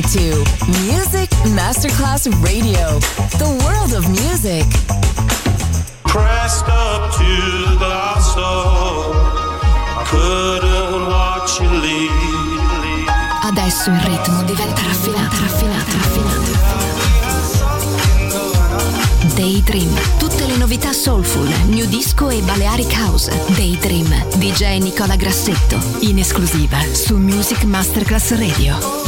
listening to Music Masterclass Radio, the world of music. Pressed up to the soul, couldn't watch you leave. Adesso il ritmo diventa raffinato, raffinato, raffinato. Daydream, tutte le novità soulful, new disco e Balearic House. Daydream, DJ Nicola Grassetto, in esclusiva su Music Masterclass Radio.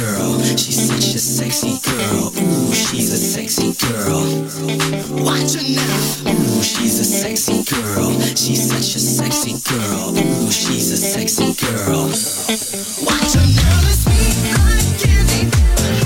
girl. She's such a sexy girl. Ooh, she's a sexy girl. Watch her now. Ooh, she's a sexy girl. She's such a sexy girl. Ooh, she's a sexy girl. Watch her now. Like candy.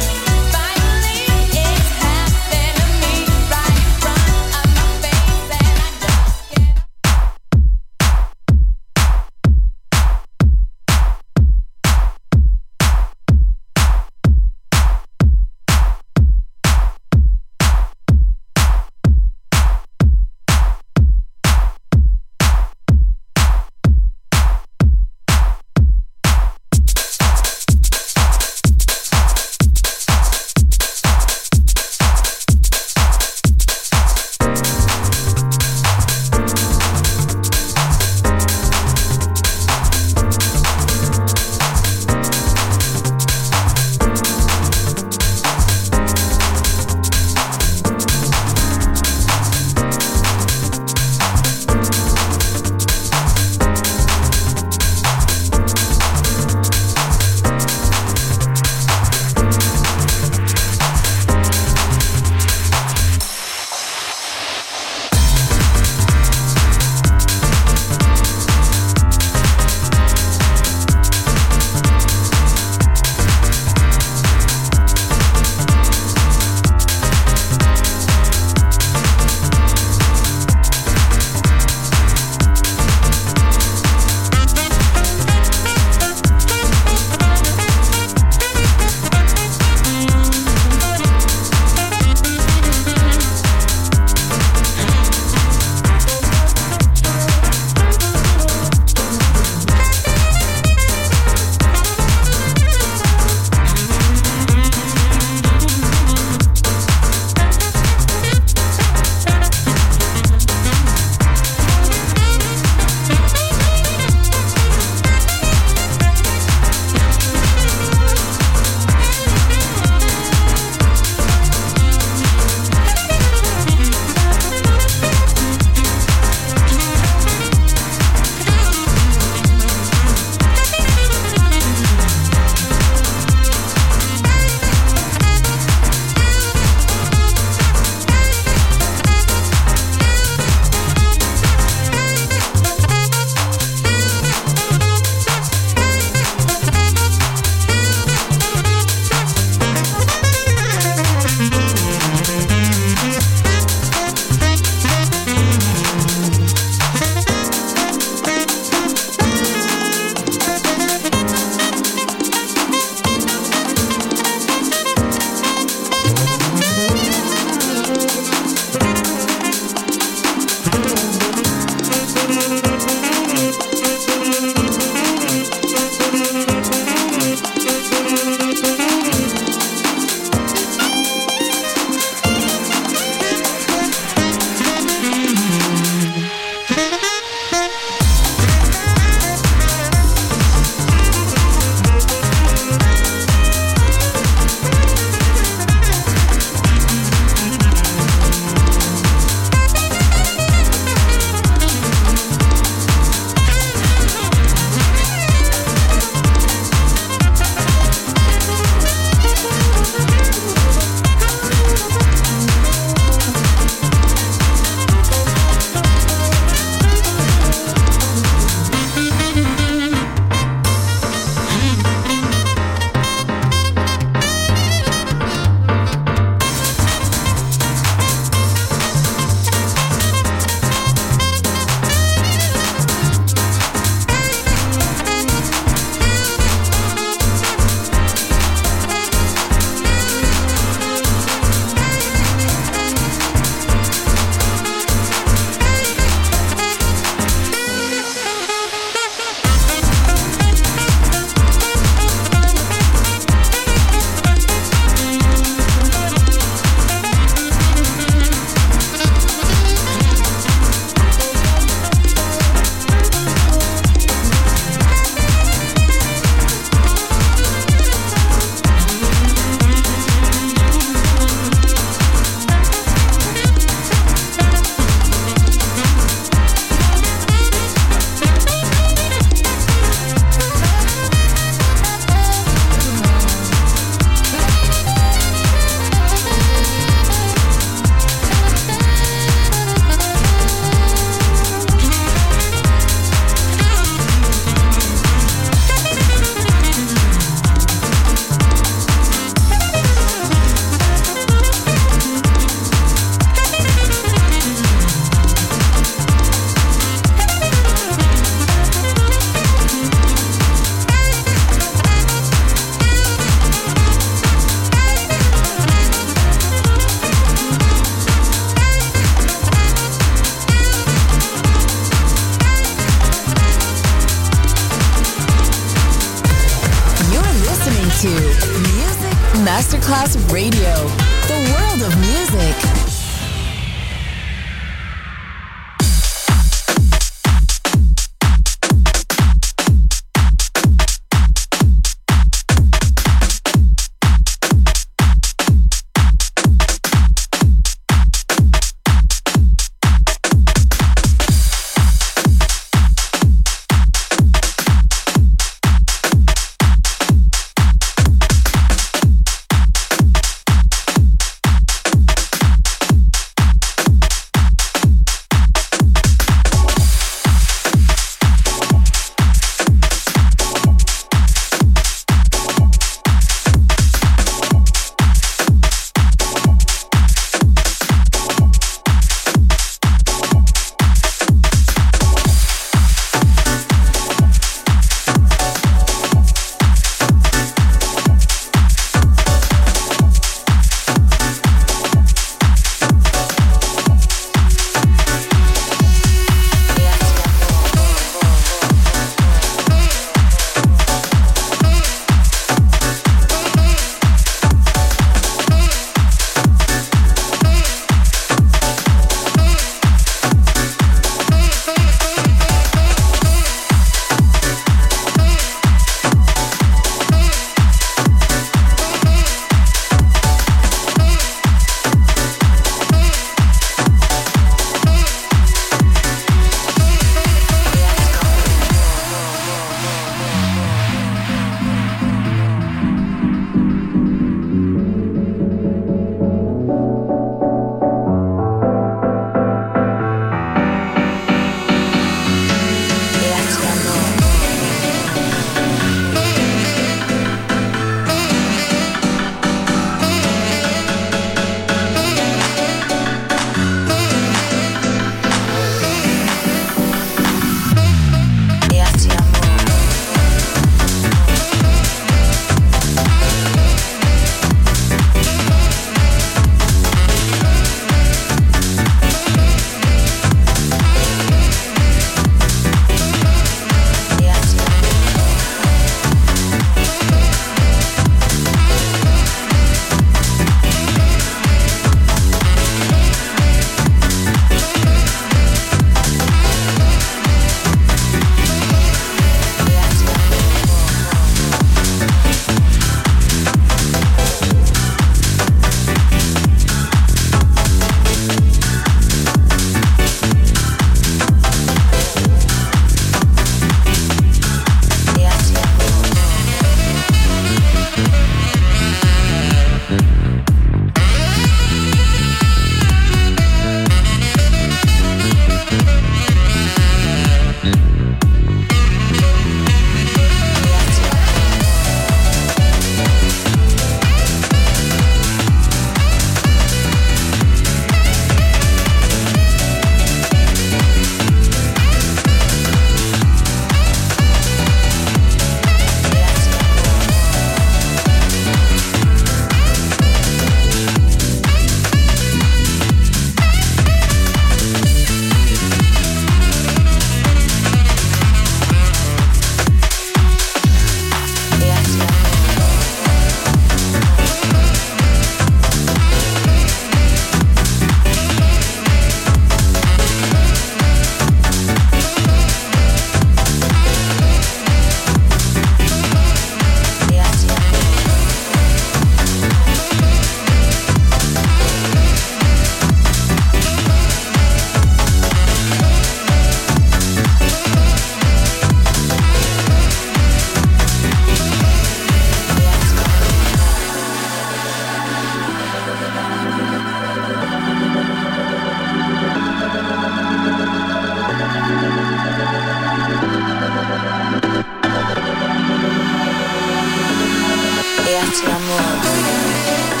Yeah.